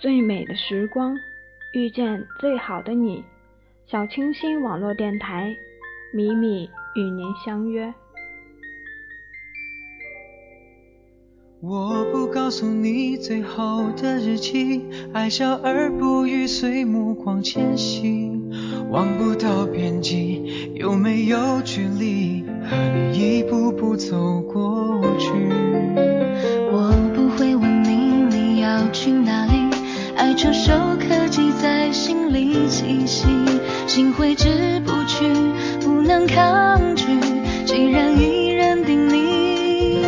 最美的时光，遇见最好的你。小清新网络电台，米米与您相约。我不告诉你最后的日期，爱笑而不语，随目光迁徙，望不到边际，有没有距离，和你一步步走过去。爱触手可及在心里栖息，心挥之不去，不能抗拒，既然已认定你，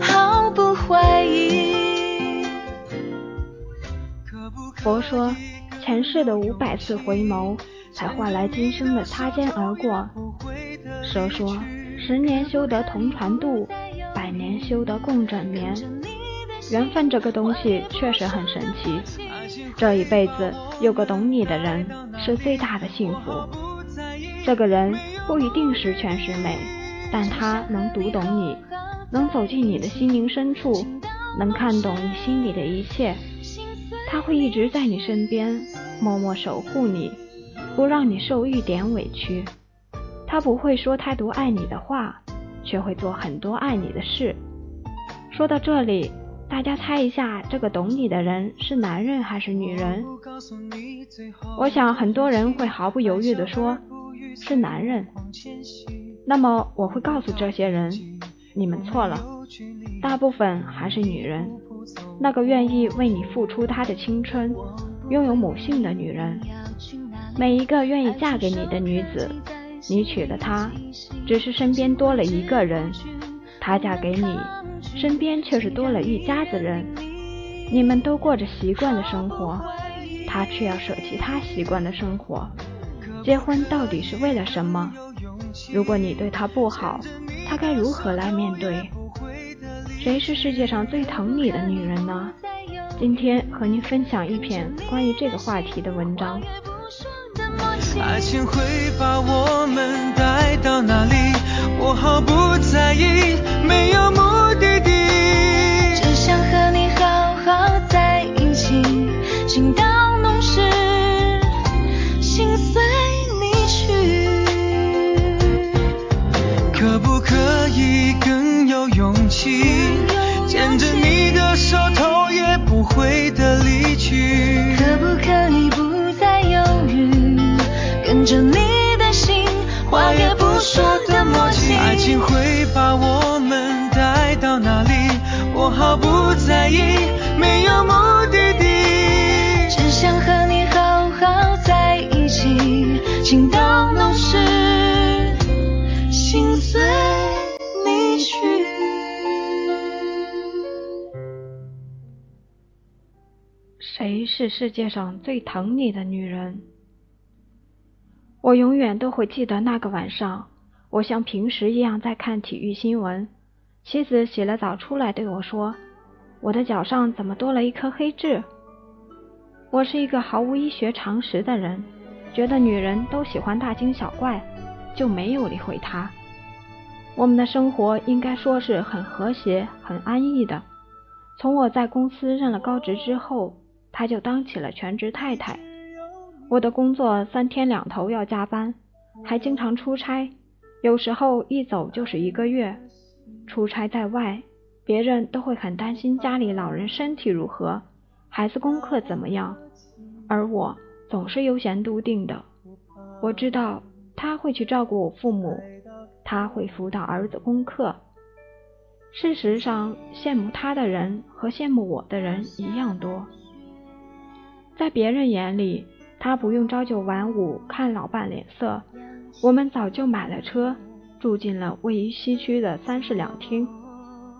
毫不怀疑。佛说，前世的五百次回眸，才换来今生的擦肩而过。蛇说，十年修得同船渡，百年修得共枕眠。缘分这个东西确实很神奇，这一辈子有个懂你的人是最大的幸福。这个人不一定十全十美，但他能读懂你，能走进你的心灵深处，能看懂你心里的一切。他会一直在你身边，默默守护你，不让你受一点委屈。他不会说太多爱你的话，却会做很多爱你的事。说到这里。大家猜一下，这个懂你的人是男人还是女人？我想很多人会毫不犹豫地说，是男人。那么我会告诉这些人，你们错了，大部分还是女人。那个愿意为你付出她的青春，拥有母性的女人。每一个愿意嫁给你的女子，你娶了她，只是身边多了一个人。她嫁给你。身边却是多了一家子人，你们都过着习惯的生活，他却要舍弃他习惯的生活。结婚到底是为了什么？如果你对他不好，他该如何来面对？谁是世界上最疼你的女人呢？今天和您分享一篇关于这个话题的文章。爱情会把我们带到哪里？我毫不在意，没有目的地。世界上最疼你的女人？我永远都会记得那个晚上。我像平时一样在看体育新闻，妻子洗了澡出来对我说：“我的脚上怎么多了一颗黑痣？”我是一个毫无医学常识的人，觉得女人都喜欢大惊小怪，就没有理会她。我们的生活应该说是很和谐、很安逸的。从我在公司任了高职之后，她就当起了全职太太。我的工作三天两头要加班，还经常出差。有时候一走就是一个月，出差在外，别人都会很担心家里老人身体如何，孩子功课怎么样，而我总是悠闲笃定的。我知道他会去照顾我父母，他会辅导儿子功课。事实上，羡慕他的人和羡慕我的人一样多。在别人眼里，他不用朝九晚五看老伴脸色。我们早就买了车，住进了位于西区的三室两厅。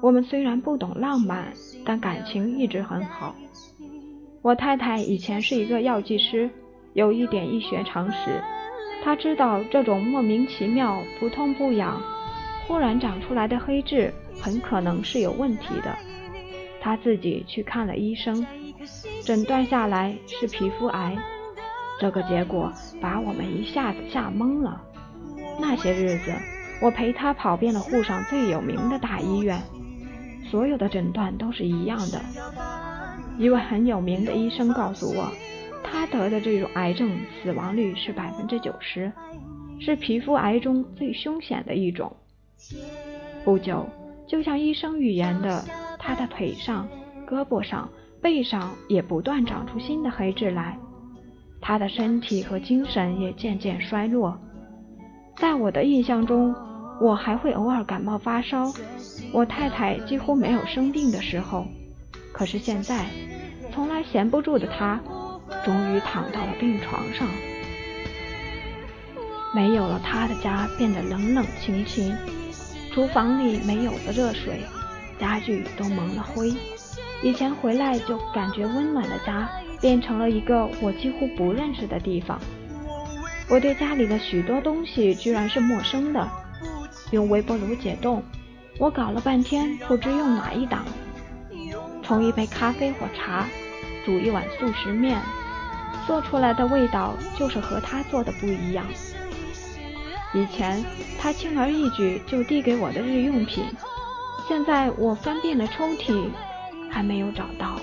我们虽然不懂浪漫，但感情一直很好。我太太以前是一个药剂师，有一点医学常识。她知道这种莫名其妙、不痛不痒、忽然长出来的黑痣很可能是有问题的。她自己去看了医生，诊断下来是皮肤癌。这个结果把我们一下子吓懵了。那些日子，我陪他跑遍了沪上最有名的大医院，所有的诊断都是一样的。一位很有名的医生告诉我，他得的这种癌症死亡率是百分之九十，是皮肤癌中最凶险的一种。不久，就像医生预言的，他的腿上、胳膊上、背上也不断长出新的黑痣来，他的身体和精神也渐渐衰落。在我的印象中，我还会偶尔感冒发烧，我太太几乎没有生病的时候。可是现在，从来闲不住的他，终于躺到了病床上。没有了他的家变得冷冷清清，厨房里没有了热水，家具都蒙了灰。以前回来就感觉温暖的家，变成了一个我几乎不认识的地方。我对家里的许多东西居然是陌生的。用微波炉解冻，我搞了半天不知用哪一档。冲一杯咖啡或茶，煮一碗速食面，做出来的味道就是和他做的不一样。以前他轻而易举就递给我的日用品，现在我翻遍了抽屉，还没有找到。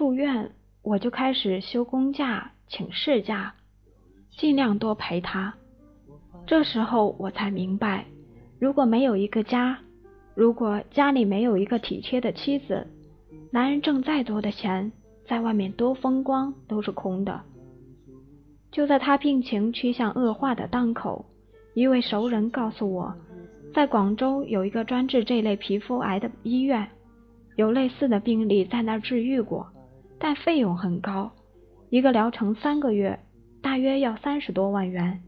住院，我就开始休公假、请事假，尽量多陪他。这时候我才明白，如果没有一个家，如果家里没有一个体贴的妻子，男人挣再多的钱，在外面多风光都是空的。就在他病情趋向恶化的当口，一位熟人告诉我，在广州有一个专治这类皮肤癌的医院。有类似的病例在那儿治愈过，但费用很高，一个疗程三个月，大约要三十多万元，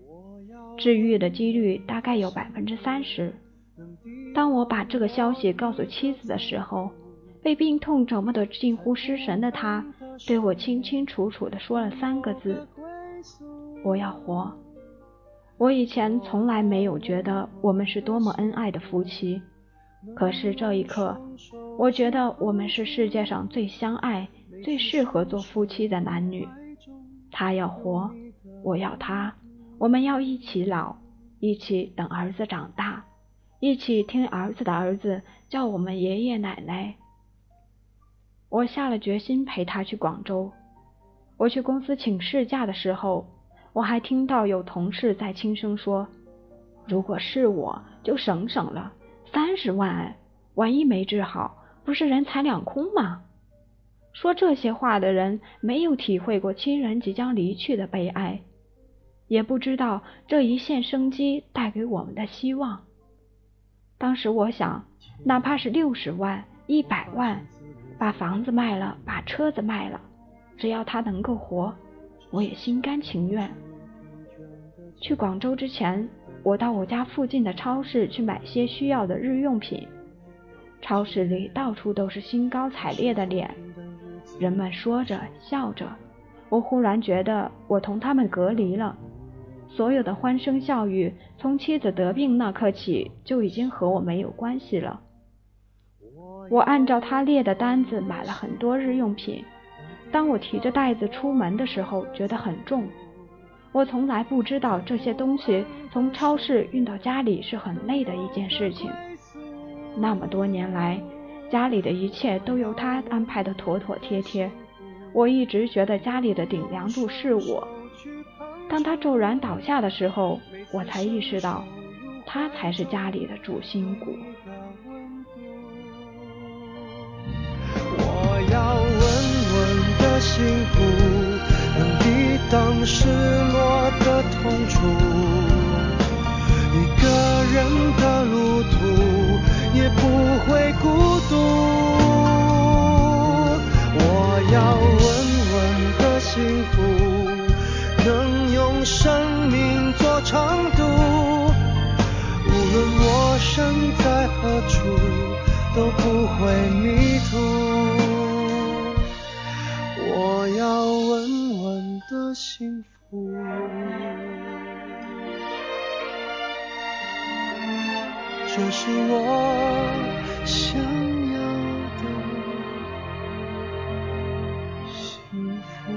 治愈的几率大概有百分之三十。当我把这个消息告诉妻子的时候，被病痛折磨得近乎失神的他，对我清清楚楚地说了三个字：“我要活。”我以前从来没有觉得我们是多么恩爱的夫妻。可是这一刻，我觉得我们是世界上最相爱、最适合做夫妻的男女。他要活，我要他，我们要一起老，一起等儿子长大，一起听儿子的儿子叫我们爷爷奶奶。我下了决心陪他去广州。我去公司请事假的时候，我还听到有同事在轻声说：“如果是我，就省省了。”三十万，万一没治好，不是人财两空吗？说这些话的人没有体会过亲人即将离去的悲哀，也不知道这一线生机带给我们的希望。当时我想，哪怕是六十万、一百万，把房子卖了，把车子卖了，只要他能够活，我也心甘情愿。去广州之前，我到我家附近的超市去买些需要的日用品。超市里到处都是兴高采烈的脸，人们说着笑着。我忽然觉得我同他们隔离了，所有的欢声笑语从妻子得病那刻起就已经和我没有关系了。我按照他列的单子买了很多日用品。当我提着袋子出门的时候，觉得很重。我从来不知道这些东西从超市运到家里是很累的一件事情。那么多年来，家里的一切都由他安排的妥妥帖帖。我一直觉得家里的顶梁柱是我。当他骤然倒下的时候，我才意识到，他才是家里的主心骨。我要稳稳的幸福，能抵挡失落的痛楚。会迷途。我要稳稳的幸福。这是我想要的幸福。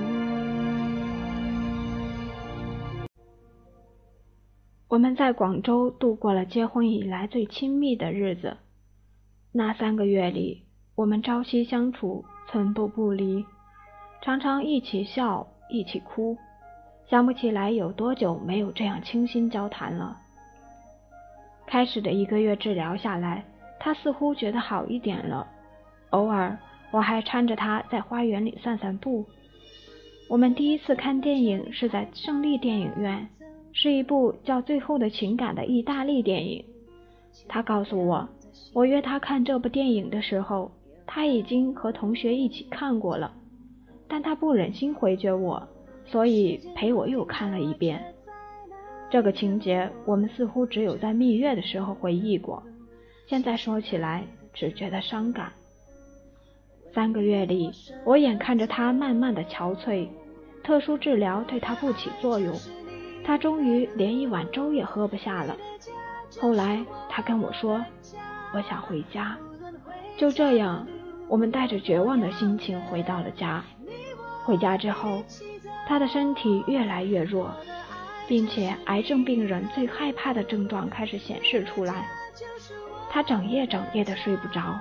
我们在广州度过了结婚以来最亲密的日子。那三个月里，我们朝夕相处，寸步不离，常常一起笑，一起哭。想不起来有多久没有这样倾心交谈了。开始的一个月治疗下来，他似乎觉得好一点了。偶尔，我还搀着他在花园里散散步。我们第一次看电影是在胜利电影院，是一部叫《最后的情感》的意大利电影。他告诉我，我约他看这部电影的时候，他已经和同学一起看过了，但他不忍心回绝我，所以陪我又看了一遍。这个情节，我们似乎只有在蜜月的时候回忆过，现在说起来只觉得伤感。三个月里，我眼看着他慢慢的憔悴，特殊治疗对他不起作用，他终于连一碗粥也喝不下了。后来他跟我说：“我想回家。”就这样，我们带着绝望的心情回到了家。回家之后，他的身体越来越弱。并且，癌症病人最害怕的症状开始显示出来。他整夜整夜的睡不着，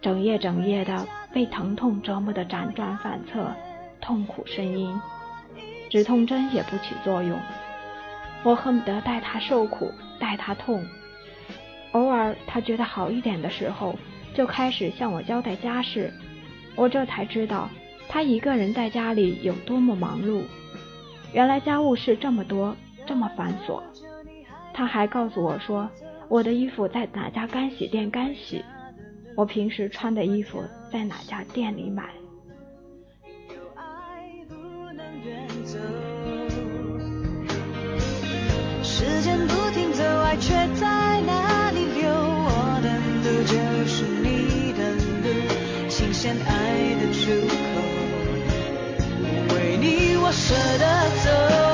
整夜整夜的被疼痛折磨的辗转反侧，痛苦呻吟，止痛针也不起作用。我恨不得带他受苦，带他痛。偶尔他觉得好一点的时候，就开始向我交代家事。我这才知道，他一个人在家里有多么忙碌。原来家务事这么多，这么繁琐。他还告诉我说，我的衣服在哪家干洗店干洗，我平时穿的衣服在哪家店里买。时间不停走，爱却在爱的出口。为你，我舍得走。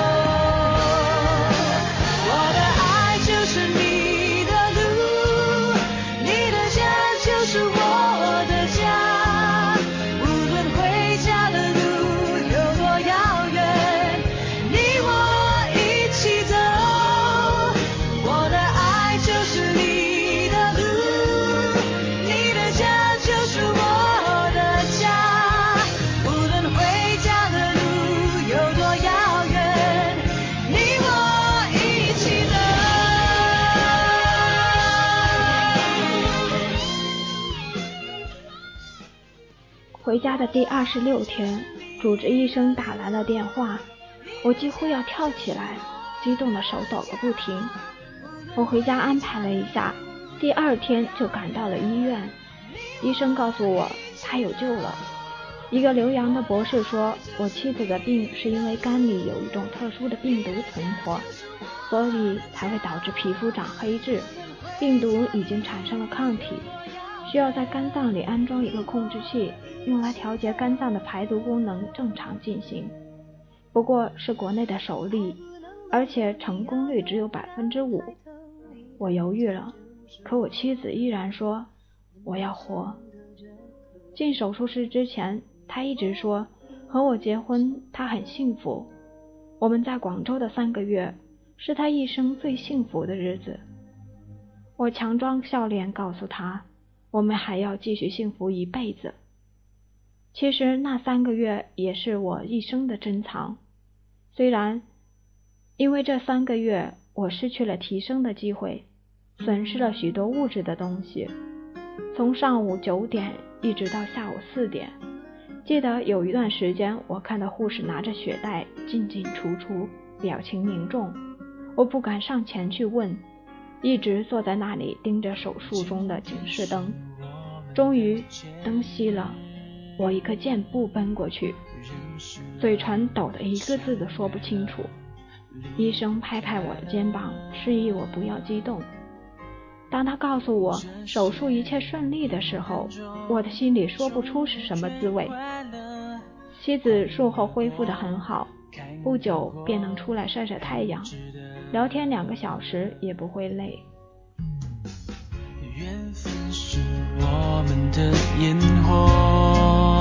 回家的第二十六天，主治医生打来了电话，我几乎要跳起来，激动的手抖个不停。我回家安排了一下，第二天就赶到了医院。医生告诉我他有救了，一个留洋的博士说，我妻子的病是因为肝里有一种特殊的病毒存活，所以才会导致皮肤长黑痣。病毒已经产生了抗体，需要在肝脏里安装一个控制器，用来调节肝脏的排毒功能正常进行。不过是国内的首例，而且成功率只有百分之五。我犹豫了，可我妻子依然说我要活。进手术室之前。他一直说和我结婚，她很幸福。我们在广州的三个月是她一生最幸福的日子。我强装笑脸告诉她，我们还要继续幸福一辈子。其实那三个月也是我一生的珍藏。虽然因为这三个月我失去了提升的机会，损失了许多物质的东西，从上午九点一直到下午四点。记得有一段时间，我看到护士拿着血袋进进出出，表情凝重。我不敢上前去问，一直坐在那里盯着手术中的警示灯。终于灯熄了，我一个箭步奔过去，嘴唇抖得一个字都说不清楚。医生拍拍我的肩膀，示意我不要激动。当他告诉我手术一切顺利的时候，我的心里说不出是什么滋味。妻子术后恢复得很好，不久便能出来晒晒太阳，聊天两个小时也不会累。缘分是我们的烟火，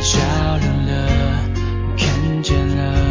照亮了，看见了，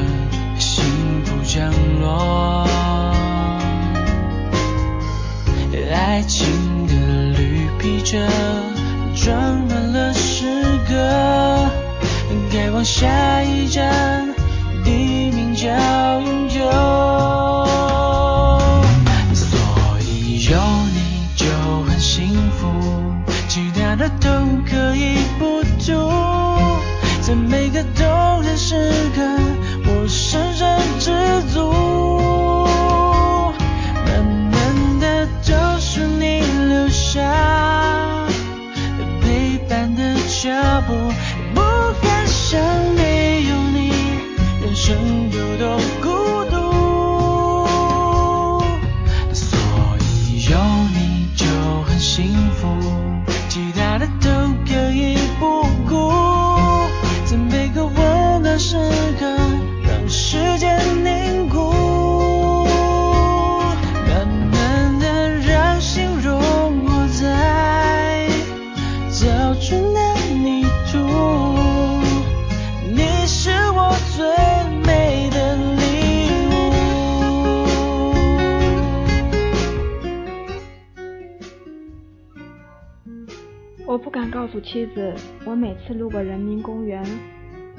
妻子，我每次路过人民公园、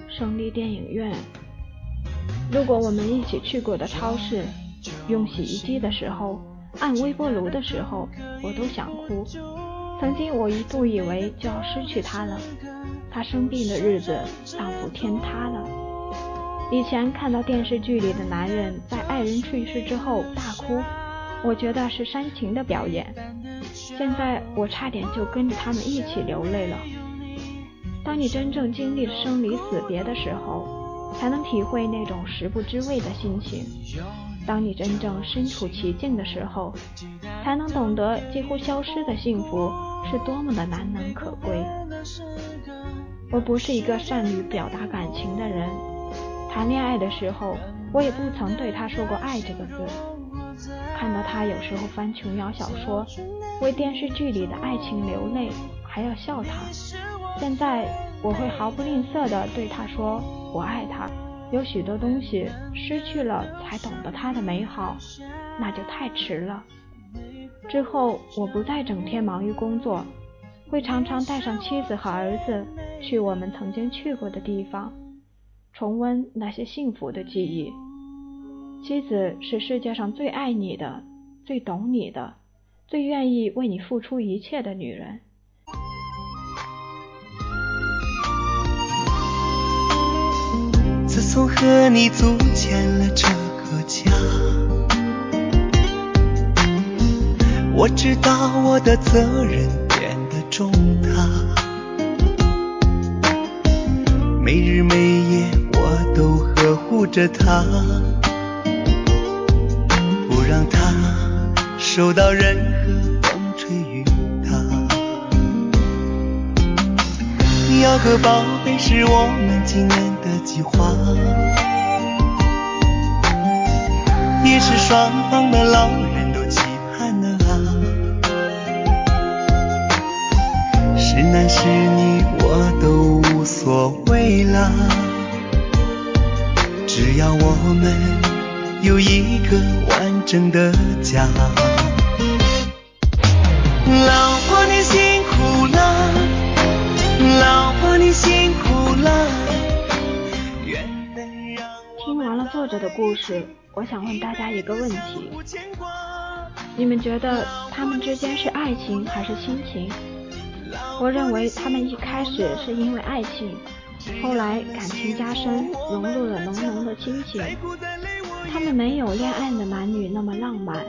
胜利电影院，路过我们一起去过的超市，用洗衣机的时候，按微波炉的时候，我都想哭。曾经我一度以为就要失去他了，他生病的日子仿佛天塌了。以前看到电视剧里的男人在爱人去世之后大哭，我觉得是煽情的表演。现在我差点就跟着他们一起流泪了。当你真正经历了生离死别的时候，才能体会那种食不知味的心情；当你真正身处其境的时候，才能懂得几乎消失的幸福是多么的难能可贵。我不是一个善于表达感情的人，谈恋爱的时候，我也不曾对他说过“爱”这个字。看到他有时候翻琼瑶小说，为电视剧里的爱情流泪，还要笑他。现在我会毫不吝啬地对他说：“我爱他。”有许多东西失去了才懂得它的美好，那就太迟了。之后我不再整天忙于工作，会常常带上妻子和儿子去我们曾经去过的地方，重温那些幸福的记忆。妻子是世界上最爱你的、最懂你的、最愿意为你付出一切的女人。自从和你组建了这个家，我知道我的责任变得重大。每日每夜我都呵护着她，让她受到任何风吹雨打。要个宝贝是我们今年的计划，也是双方的老人都期盼的啊。是男是女我都无所谓啦，只要我们有一个完整的家。老婆你辛苦了，老婆你辛苦了。听完了作者的故事，我想问大家一个问题：你们觉得他们之间是爱情还是亲情？我认为他们一开始是因为爱情，后来感情加深，融入了浓浓的亲情。他们没有恋爱的男女那么浪漫，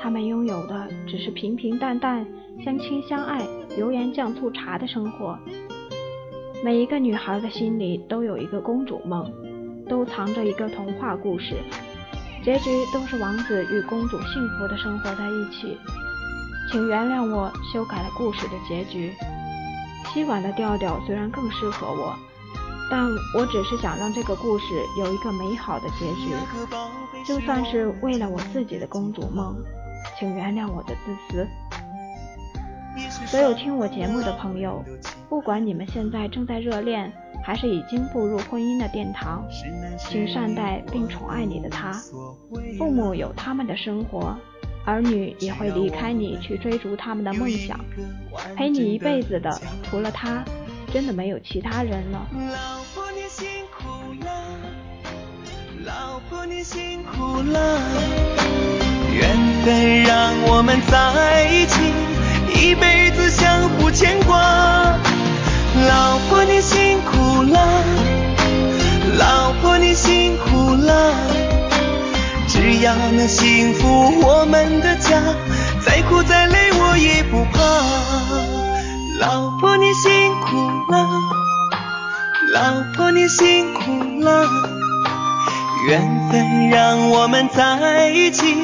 他们拥有的只是平平淡淡、相亲相爱、油盐酱醋茶的生活。每一个女孩的心里都有一个公主梦，都藏着一个童话故事，结局都是王子与公主幸福的生活在一起。请原谅我修改了故事的结局。凄婉的调调虽然更适合我，但我只是想让这个故事有一个美好的结局，就算是为了我自己的公主梦，请原谅我的自私。所有听我节目的朋友，不管你们现在正在热恋，还是已经步入婚姻的殿堂，请善待并宠爱你的他。父母有他们的生活。儿女也会离开你去追逐他们的梦想，陪你一辈子的除了他，真的没有其他人了。老婆你辛苦了，老婆你辛苦了，缘分让我们在一起，一辈子相互牵挂。老婆你辛苦了，老婆你辛苦了。只要能幸福我们的家，再苦再累我也不怕。老婆你辛苦了，老婆你辛苦了，缘分让我们在一起，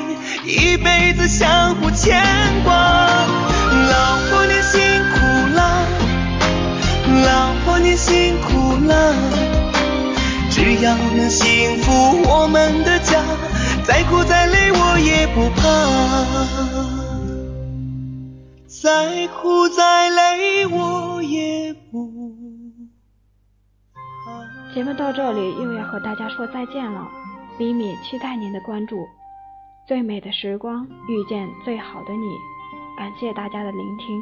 一辈子相互牵挂。老婆你辛苦了，老婆你辛苦了，只要能幸福我们的家。再苦再累我也不怕，再苦再节目到这里又要和大家说再见了，米米期待您的关注。最美的时光遇见最好的你，感谢大家的聆听。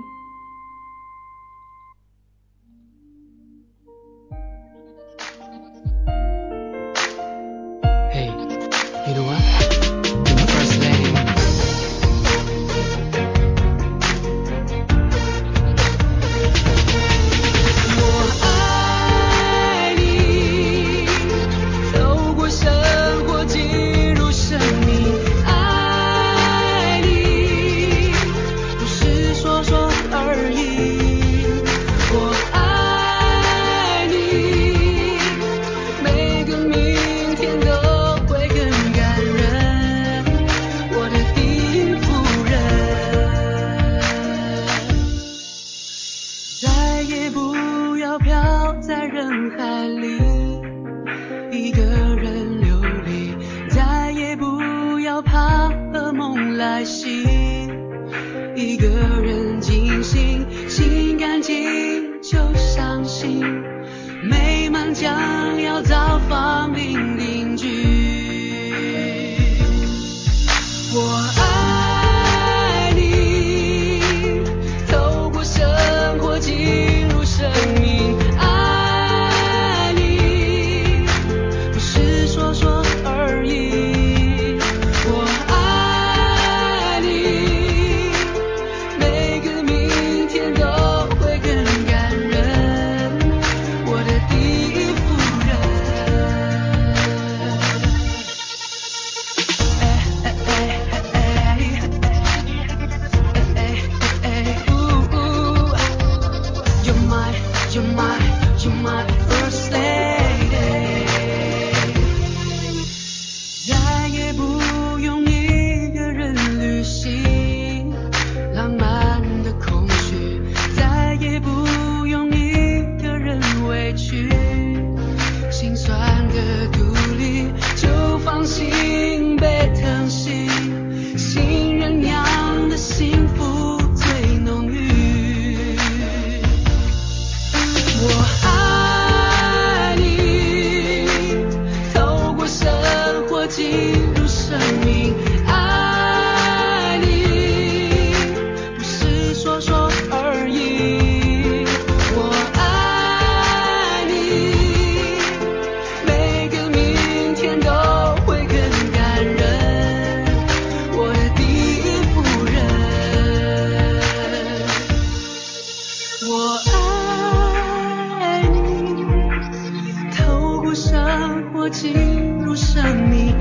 我进入生命